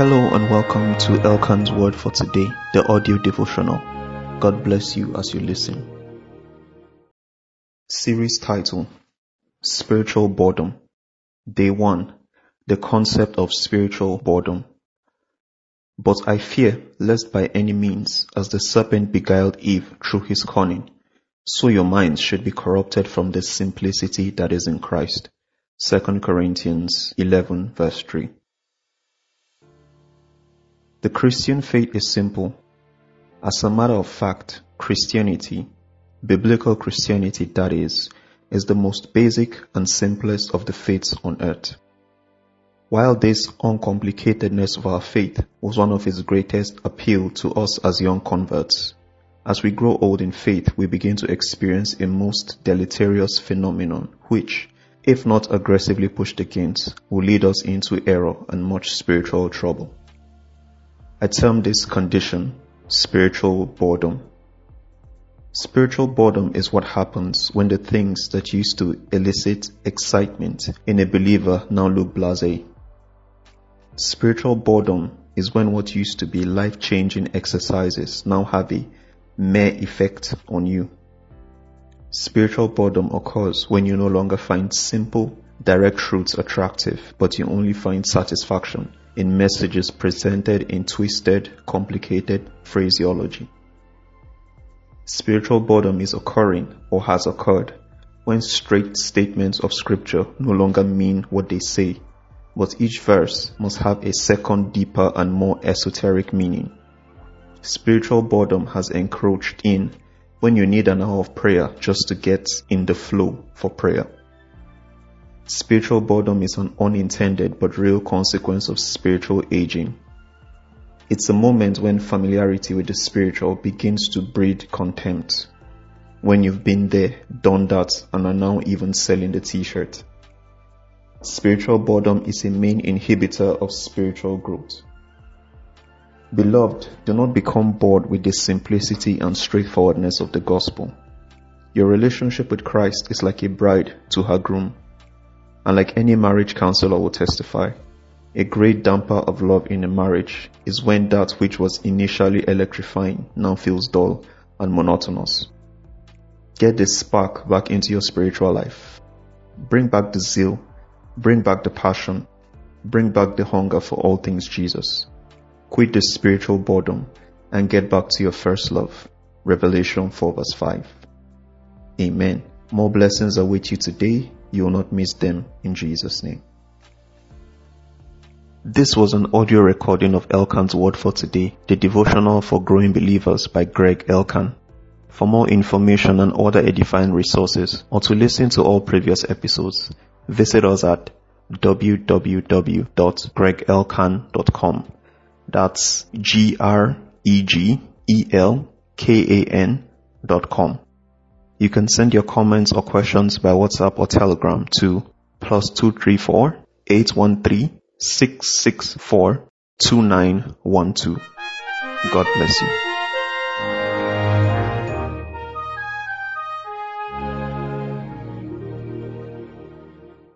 Hello and welcome to Elkan's Word for today, the audio devotional. God bless you as you listen. Series title Spiritual Boredom. Day 1 The concept of spiritual boredom. But I fear lest by any means, as the serpent beguiled Eve through his cunning, so your minds should be corrupted from the simplicity that is in Christ. 2 Corinthians 11 verse 3. The Christian faith is simple. As a matter of fact, Christianity, biblical Christianity that is, is the most basic and simplest of the faiths on earth. While this uncomplicatedness of our faith was one of its greatest appeal to us as young converts, as we grow old in faith, we begin to experience a most deleterious phenomenon which, if not aggressively pushed against, will lead us into error and much spiritual trouble. I term this condition spiritual boredom. Spiritual boredom is what happens when the things that used to elicit excitement in a believer now look blase. Spiritual boredom is when what used to be life changing exercises now have a mere effect on you. Spiritual boredom occurs when you no longer find simple, direct truths attractive, but you only find satisfaction in messages presented in twisted, complicated phraseology. Spiritual boredom is occurring or has occurred when straight statements of scripture no longer mean what they say, but each verse must have a second deeper and more esoteric meaning. Spiritual boredom has encroached in when you need an hour of prayer just to get in the flow for prayer. Spiritual boredom is an unintended but real consequence of spiritual aging. It's a moment when familiarity with the spiritual begins to breed contempt. When you've been there, done that, and are now even selling the t-shirt. Spiritual boredom is a main inhibitor of spiritual growth. Beloved, do not become bored with the simplicity and straightforwardness of the gospel. Your relationship with Christ is like a bride to her groom. And like any marriage counselor will testify, a great damper of love in a marriage is when that which was initially electrifying now feels dull and monotonous. Get the spark back into your spiritual life. Bring back the zeal. Bring back the passion. Bring back the hunger for all things Jesus. Quit the spiritual boredom and get back to your first love. Revelation 4 verse 5. Amen. More blessings await you today you will not miss them in Jesus' name. This was an audio recording of Elkan's Word for Today, the devotional for growing believers by Greg Elkan. For more information and other edifying resources, or to listen to all previous episodes, visit us at www.gregelkan.com. That's G-R-E-G-E-L-K-A-N dot com. You can send your comments or questions by WhatsApp or Telegram to plus 234 813 664 2912. God bless you.